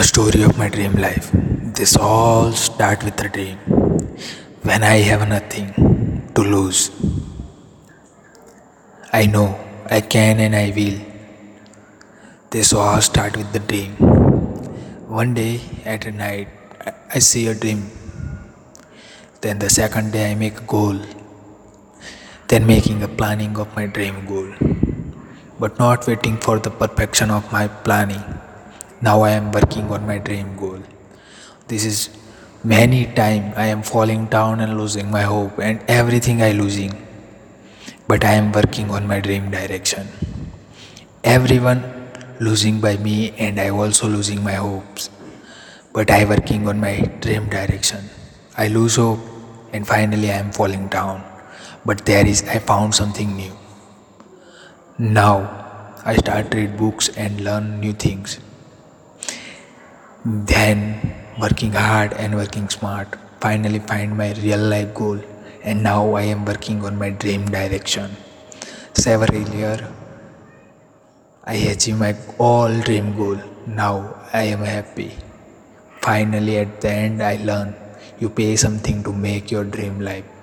A story of my dream life. This all start with a dream. When I have nothing to lose. I know I can and I will. This all start with the dream. One day at a night I see a dream. Then the second day I make a goal. Then making a planning of my dream goal. But not waiting for the perfection of my planning now i am working on my dream goal. This is many time i am falling down and losing my hope and everything i losing. But i am working on my dream direction. Everyone losing by me and i also losing my hopes. But i working on my dream direction. I lose hope and finally i am falling down. But there is i found something new. Now i start read books and learn new things then working hard and working smart finally find my real life goal. And now i am working on my dream direction. Several year i achieve my all dream goal. Now i am happy. Finally at the end i learn you pay something to make your dream life